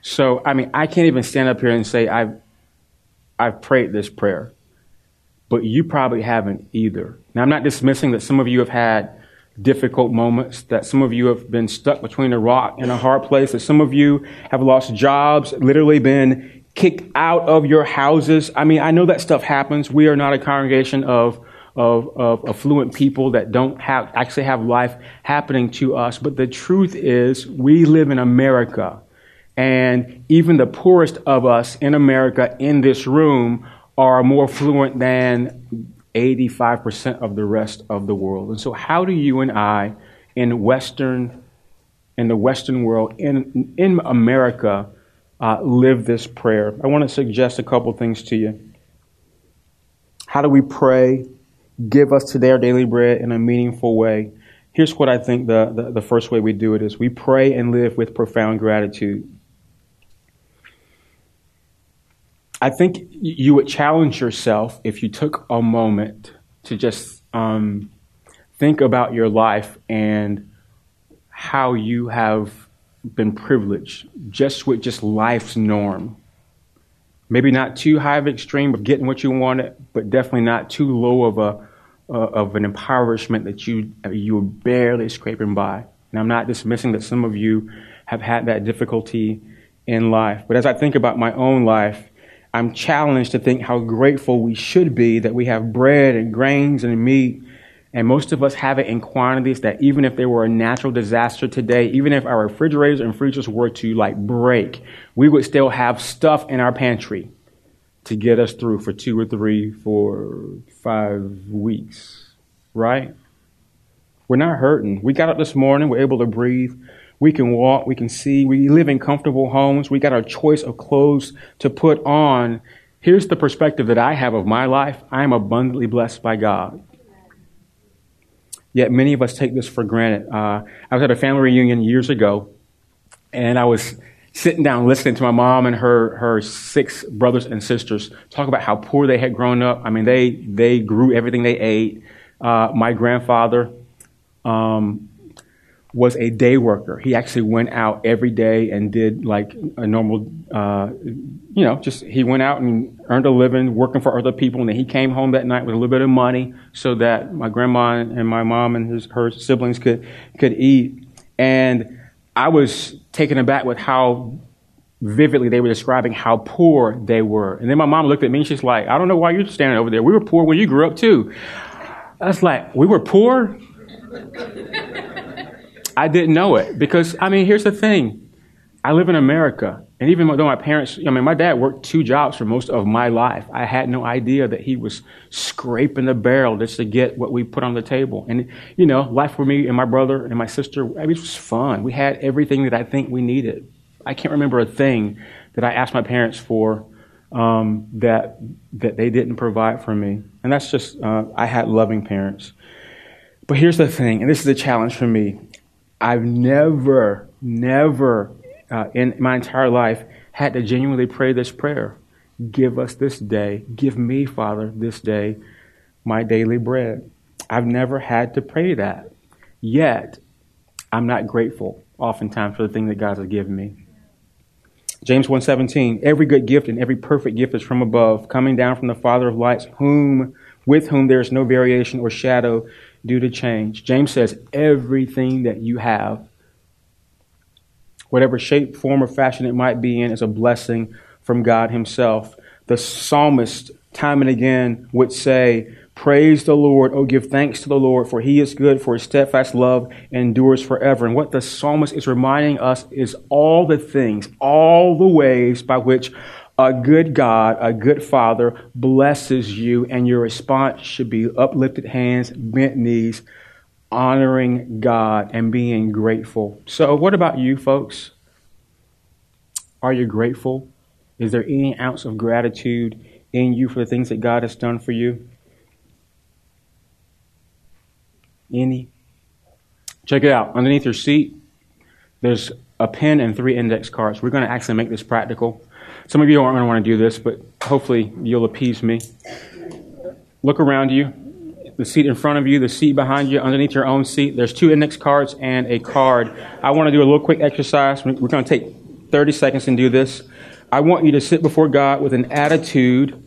So, I mean, I can't even stand up here and say I've, I've prayed this prayer, but you probably haven't either. Now, I'm not dismissing that some of you have had difficult moments, that some of you have been stuck between a rock and a hard place, that some of you have lost jobs, literally been kicked out of your houses. I mean, I know that stuff happens. We are not a congregation of of, of affluent people that don't have, actually have life happening to us. But the truth is, we live in America. And even the poorest of us in America in this room are more fluent than 85% of the rest of the world. And so, how do you and I in Western, in the Western world, in, in America, uh, live this prayer? I want to suggest a couple things to you. How do we pray? give us today our daily bread in a meaningful way. Here's what I think the, the, the first way we do it is we pray and live with profound gratitude. I think you would challenge yourself if you took a moment to just um, think about your life and how you have been privileged just with just life's norm. Maybe not too high of an extreme of getting what you wanted, but definitely not too low of a uh, of an impoverishment that you you are barely scraping by. And I'm not dismissing that some of you have had that difficulty in life. But as I think about my own life, I'm challenged to think how grateful we should be that we have bread and grains and meat. And most of us have it in quantities that even if there were a natural disaster today, even if our refrigerators and freezers were to like break, we would still have stuff in our pantry to get us through for two or three, four, five weeks, right? We're not hurting. We got up this morning, we're able to breathe. We can walk, we can see, we live in comfortable homes, we got our choice of clothes to put on. Here's the perspective that I have of my life I am abundantly blessed by God. Yet many of us take this for granted. Uh, I was at a family reunion years ago, and I was sitting down listening to my mom and her, her six brothers and sisters talk about how poor they had grown up. I mean, they, they grew everything they ate. Uh, my grandfather um, was a day worker. He actually went out every day and did like a normal, uh, you know, just he went out and earned a living working for other people. And then he came home that night with a little bit of money so that my grandma and my mom and his, her siblings could, could eat. And I was taken aback with how vividly they were describing how poor they were. And then my mom looked at me and she's like, I don't know why you're standing over there. We were poor when you grew up too. I was like, we were poor? I didn't know it because, I mean, here's the thing. I live in America, and even though my parents, I mean, my dad worked two jobs for most of my life, I had no idea that he was scraping the barrel just to get what we put on the table. And, you know, life for me and my brother and my sister, it was fun. We had everything that I think we needed. I can't remember a thing that I asked my parents for um, that that they didn't provide for me, and that's just uh, I had loving parents. But here's the thing, and this is a challenge for me. I've never, never uh, in my entire life had to genuinely pray this prayer. Give us this day, give me, Father, this day my daily bread. I've never had to pray that. Yet, I'm not grateful oftentimes for the thing that God has given me. James 1:17 Every good gift and every perfect gift is from above, coming down from the Father of lights, whom with whom there is no variation or shadow due to change. James says everything that you have, whatever shape, form, or fashion it might be in, is a blessing from God Himself. The psalmist, time and again, would say, Praise the Lord. Oh, give thanks to the Lord, for he is good, for his steadfast love endures forever. And what the psalmist is reminding us is all the things, all the ways by which a good God, a good Father blesses you, and your response should be uplifted hands, bent knees, honoring God, and being grateful. So, what about you, folks? Are you grateful? Is there any ounce of gratitude in you for the things that God has done for you? Any? Check it out. Underneath your seat, there's a pen and three index cards. We're going to actually make this practical. Some of you aren't going to want to do this, but hopefully you'll appease me. Look around you. The seat in front of you, the seat behind you, underneath your own seat. There's two index cards and a card. I want to do a little quick exercise. We're going to take 30 seconds and do this. I want you to sit before God with an attitude,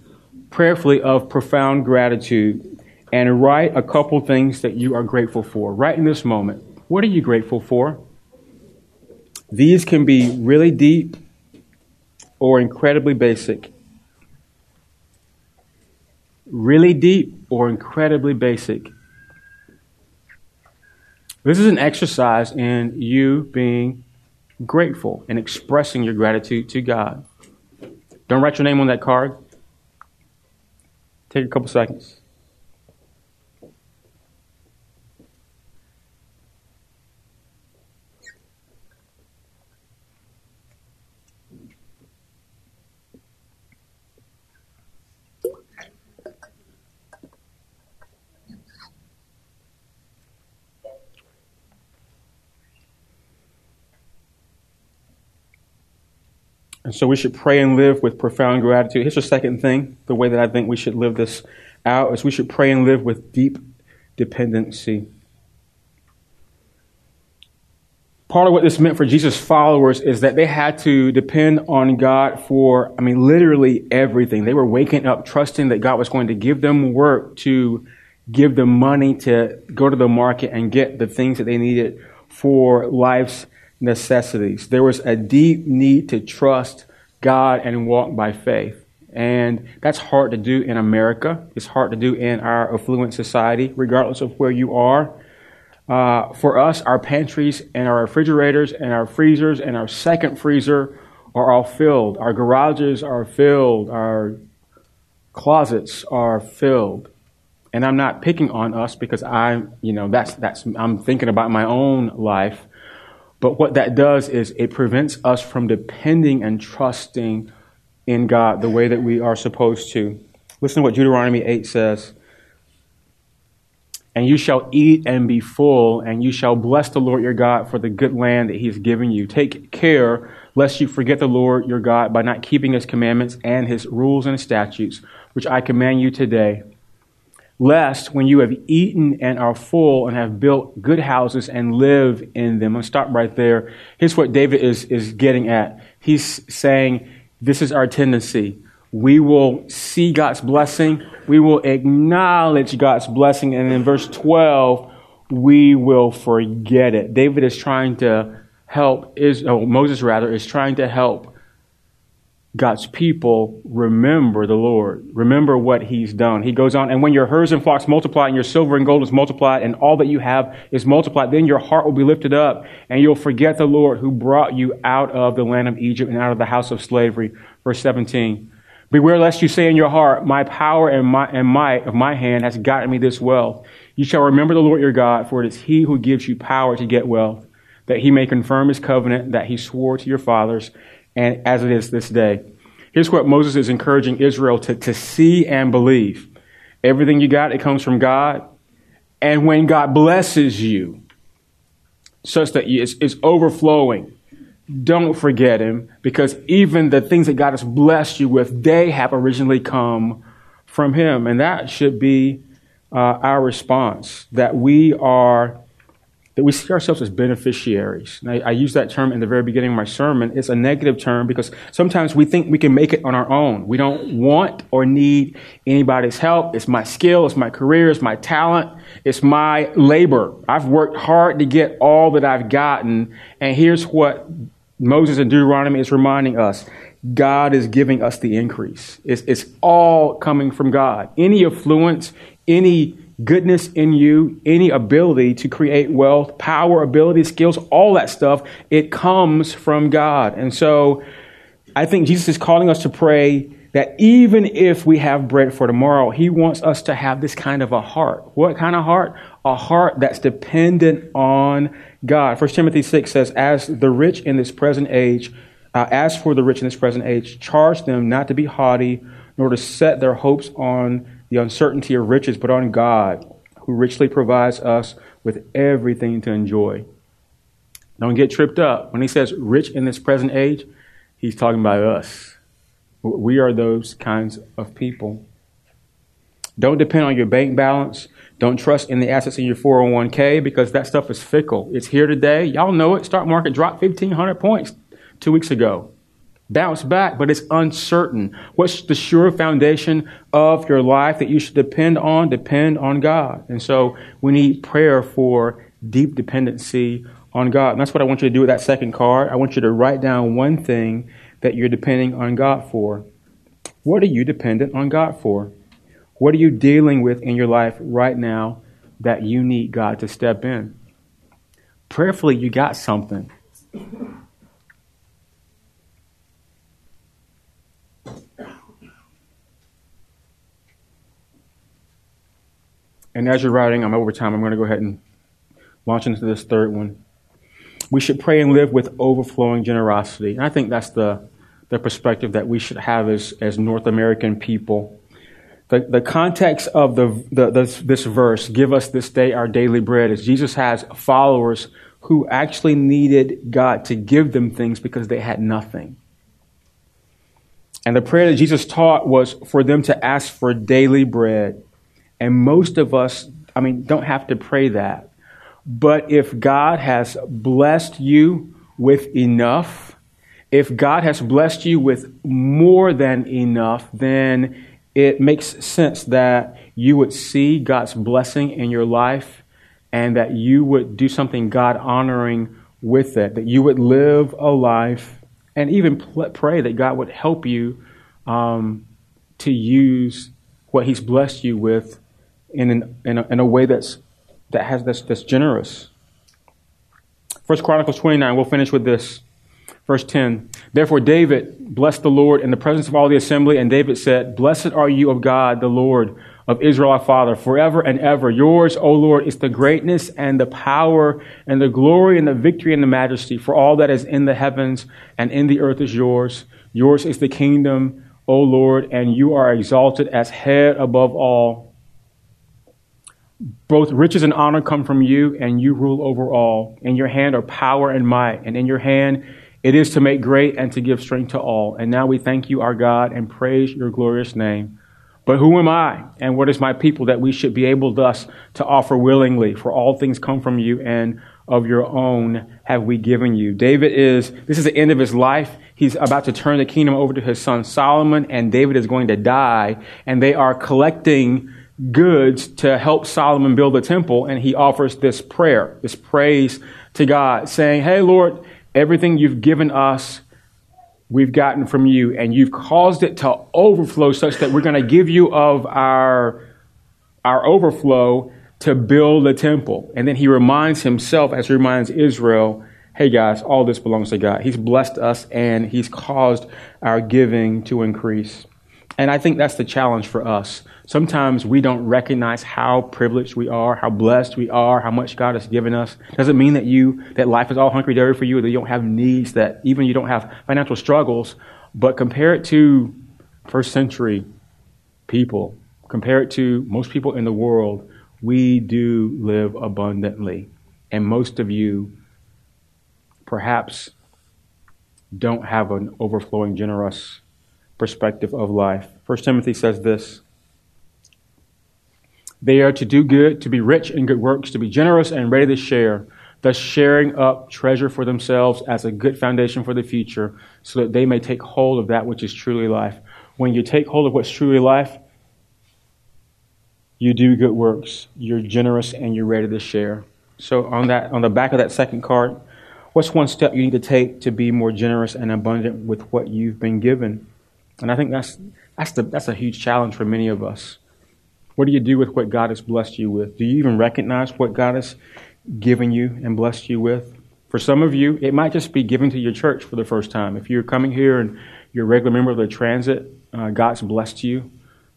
prayerfully, of profound gratitude and write a couple things that you are grateful for right in this moment. What are you grateful for? These can be really deep or incredibly basic. Really deep or incredibly basic. This is an exercise in you being grateful and expressing your gratitude to God. Don't write your name on that card. Take a couple seconds. And so we should pray and live with profound gratitude. Here's the second thing the way that I think we should live this out is we should pray and live with deep dependency. Part of what this meant for Jesus' followers is that they had to depend on God for, I mean, literally everything. They were waking up trusting that God was going to give them work to give them money to go to the market and get the things that they needed for life's necessities. There was a deep need to trust God and walk by faith. And that's hard to do in America. It's hard to do in our affluent society, regardless of where you are. Uh, for us, our pantries and our refrigerators and our freezers and our second freezer are all filled. Our garages are filled. Our closets are filled. And I'm not picking on us because I'm, you know, that's, that's, I'm thinking about my own life. But what that does is it prevents us from depending and trusting in God the way that we are supposed to. Listen to what Deuteronomy 8 says. and you shall eat and be full, and you shall bless the Lord your God for the good land that he has given you. Take care lest you forget the Lord your God by not keeping his commandments and his rules and statutes, which I command you today. Lest when you have eaten and are full and have built good houses and live in them. I'm stop right there. Here's what David is, is getting at. He's saying, This is our tendency we will see God's blessing. We will acknowledge God's blessing. And in verse 12, we will forget it. David is trying to help, is, oh, Moses rather, is trying to help God's people remember the Lord, remember what He's done. He goes on, and when your herds and flocks multiply, and your silver and gold is multiplied, and all that you have is multiplied, then your heart will be lifted up, and you'll forget the Lord who brought you out of the land of Egypt and out of the house of slavery. Verse 17. Beware lest you say in your heart, My power and, my, and might of my hand has gotten me this wealth. You shall remember the Lord your God, for it is he who gives you power to get wealth, that he may confirm his covenant that he swore to your fathers, and as it is this day. Here's what Moses is encouraging Israel to, to see and believe. Everything you got, it comes from God. And when God blesses you, such that it's, it's overflowing, don't forget him because even the things that God has blessed you with, they have originally come from him. And that should be uh, our response that we are, that we see ourselves as beneficiaries. I, I use that term in the very beginning of my sermon. It's a negative term because sometimes we think we can make it on our own. We don't want or need anybody's help. It's my skill, it's my career, it's my talent, it's my labor. I've worked hard to get all that I've gotten. And here's what Moses in Deuteronomy is reminding us God is giving us the increase. It's, it's all coming from God. Any affluence, any goodness in you, any ability to create wealth, power, ability, skills, all that stuff, it comes from God. And so I think Jesus is calling us to pray that even if we have bread for tomorrow, he wants us to have this kind of a heart. What kind of heart? A heart that's dependent on God. 1 Timothy 6 says, As the rich in this present age, uh, as for the rich in this present age, charge them not to be haughty, nor to set their hopes on the uncertainty of riches, but on God, who richly provides us with everything to enjoy. Don't get tripped up. When he says rich in this present age, he's talking about us. We are those kinds of people. Don't depend on your bank balance. Don't trust in the assets in your 401k because that stuff is fickle. It's here today. Y'all know it. Stock market dropped 1,500 points two weeks ago. Bounce back, but it's uncertain. What's the sure foundation of your life that you should depend on? Depend on God. And so we need prayer for deep dependency on God. And that's what I want you to do with that second card. I want you to write down one thing that you're depending on God for. What are you dependent on God for? What are you dealing with in your life right now that you need God to step in? Prayerfully, you got something. And as you're writing, I'm over time. I'm going to go ahead and launch into this third one. We should pray and live with overflowing generosity. And I think that's the, the perspective that we should have as, as North American people the, the context of the, the, this, this verse, give us this day our daily bread, is Jesus has followers who actually needed God to give them things because they had nothing. And the prayer that Jesus taught was for them to ask for daily bread. And most of us, I mean, don't have to pray that. But if God has blessed you with enough, if God has blessed you with more than enough, then it makes sense that you would see God's blessing in your life and that you would do something God honoring with it, that you would live a life and even pray that God would help you um, to use what He's blessed you with in, an, in, a, in a way that's, that has, that's, that's generous. First Chronicles 29, we'll finish with this. Verse 10 Therefore, David blessed the Lord in the presence of all the assembly, and David said, Blessed are you of God, the Lord of Israel our Father, forever and ever. Yours, O Lord, is the greatness and the power and the glory and the victory and the majesty, for all that is in the heavens and in the earth is yours. Yours is the kingdom, O Lord, and you are exalted as head above all. Both riches and honor come from you, and you rule over all. In your hand are power and might, and in your hand it is to make great and to give strength to all. And now we thank you, our God, and praise your glorious name. But who am I, and what is my people that we should be able thus to offer willingly? For all things come from you, and of your own have we given you. David is, this is the end of his life. He's about to turn the kingdom over to his son Solomon, and David is going to die, and they are collecting goods to help Solomon build the temple, and he offers this prayer, this praise to God, saying, Hey, Lord, everything you've given us, we've gotten from you, and you've caused it to overflow such that we're going to give you of our, our overflow to build the temple. And then he reminds himself, as he reminds Israel, hey guys, all this belongs to God. He's blessed us and he's caused our giving to increase. And I think that's the challenge for us. Sometimes we don't recognize how privileged we are, how blessed we are, how much God has given us. Doesn't mean that you that life is all hunky dory for you, that you don't have needs, that even you don't have financial struggles. But compare it to first century people. Compare it to most people in the world. We do live abundantly. And most of you perhaps don't have an overflowing, generous perspective of life. First Timothy says this They are to do good, to be rich in good works, to be generous and ready to share, thus sharing up treasure for themselves as a good foundation for the future, so that they may take hold of that which is truly life. When you take hold of what's truly life, you do good works, you're generous, and you're ready to share. So on that on the back of that second card, what's one step you need to take to be more generous and abundant with what you've been given? And I think that's, that's, the, that's a huge challenge for many of us. What do you do with what God has blessed you with? Do you even recognize what God has given you and blessed you with? For some of you, it might just be giving to your church for the first time. If you're coming here and you're a regular member of the transit, uh, God's blessed you.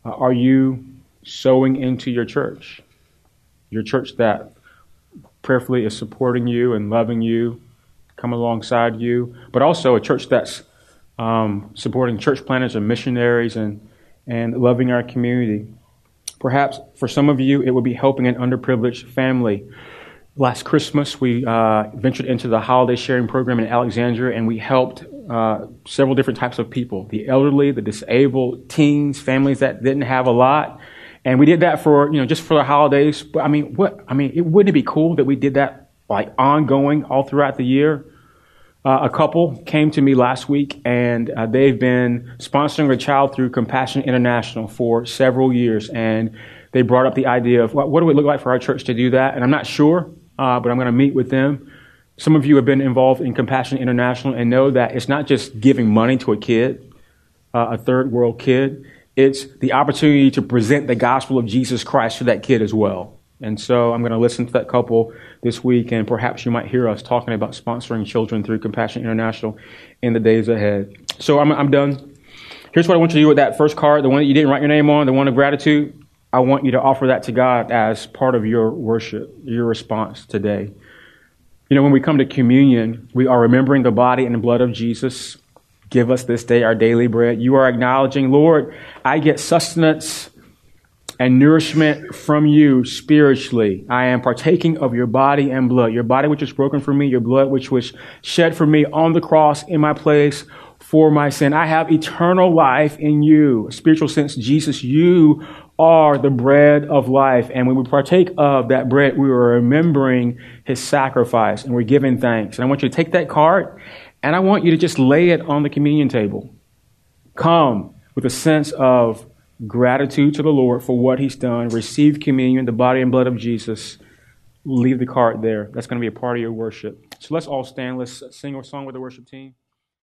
Uh, are you sowing into your church? Your church that prayerfully is supporting you and loving you, come alongside you, but also a church that's um, supporting church planners and missionaries and, and loving our community. Perhaps for some of you, it would be helping an underprivileged family. Last Christmas, we uh, ventured into the holiday sharing program in Alexandria, and we helped uh, several different types of people the elderly, the disabled, teens, families that didn't have a lot. And we did that for, you know, just for the holidays. But I mean, what, I mean, it wouldn't it be cool that we did that like ongoing all throughout the year? Uh, a couple came to me last week and uh, they've been sponsoring a child through Compassion International for several years. And they brought up the idea of what, what do it look like for our church to do that? And I'm not sure, uh, but I'm going to meet with them. Some of you have been involved in Compassion International and know that it's not just giving money to a kid, uh, a third world kid. It's the opportunity to present the gospel of Jesus Christ to that kid as well. And so I'm going to listen to that couple this week, and perhaps you might hear us talking about sponsoring children through Compassion International in the days ahead. So I'm, I'm done. Here's what I want you to do with that first card, the one that you didn't write your name on, the one of gratitude. I want you to offer that to God as part of your worship, your response today. You know, when we come to communion, we are remembering the body and the blood of Jesus. Give us this day our daily bread. You are acknowledging, Lord, I get sustenance and nourishment from you spiritually. I am partaking of your body and blood, your body which was broken for me, your blood which was shed for me on the cross in my place for my sin. I have eternal life in you. Spiritual sense, Jesus, you are the bread of life. And when we partake of that bread, we are remembering his sacrifice and we're giving thanks. And I want you to take that card and I want you to just lay it on the communion table. Come with a sense of gratitude to the Lord for what He's done. Receive communion, the body and blood of Jesus. Leave the card there. That's going to be a part of your worship. So let's all stand. Let's sing a song with the worship team.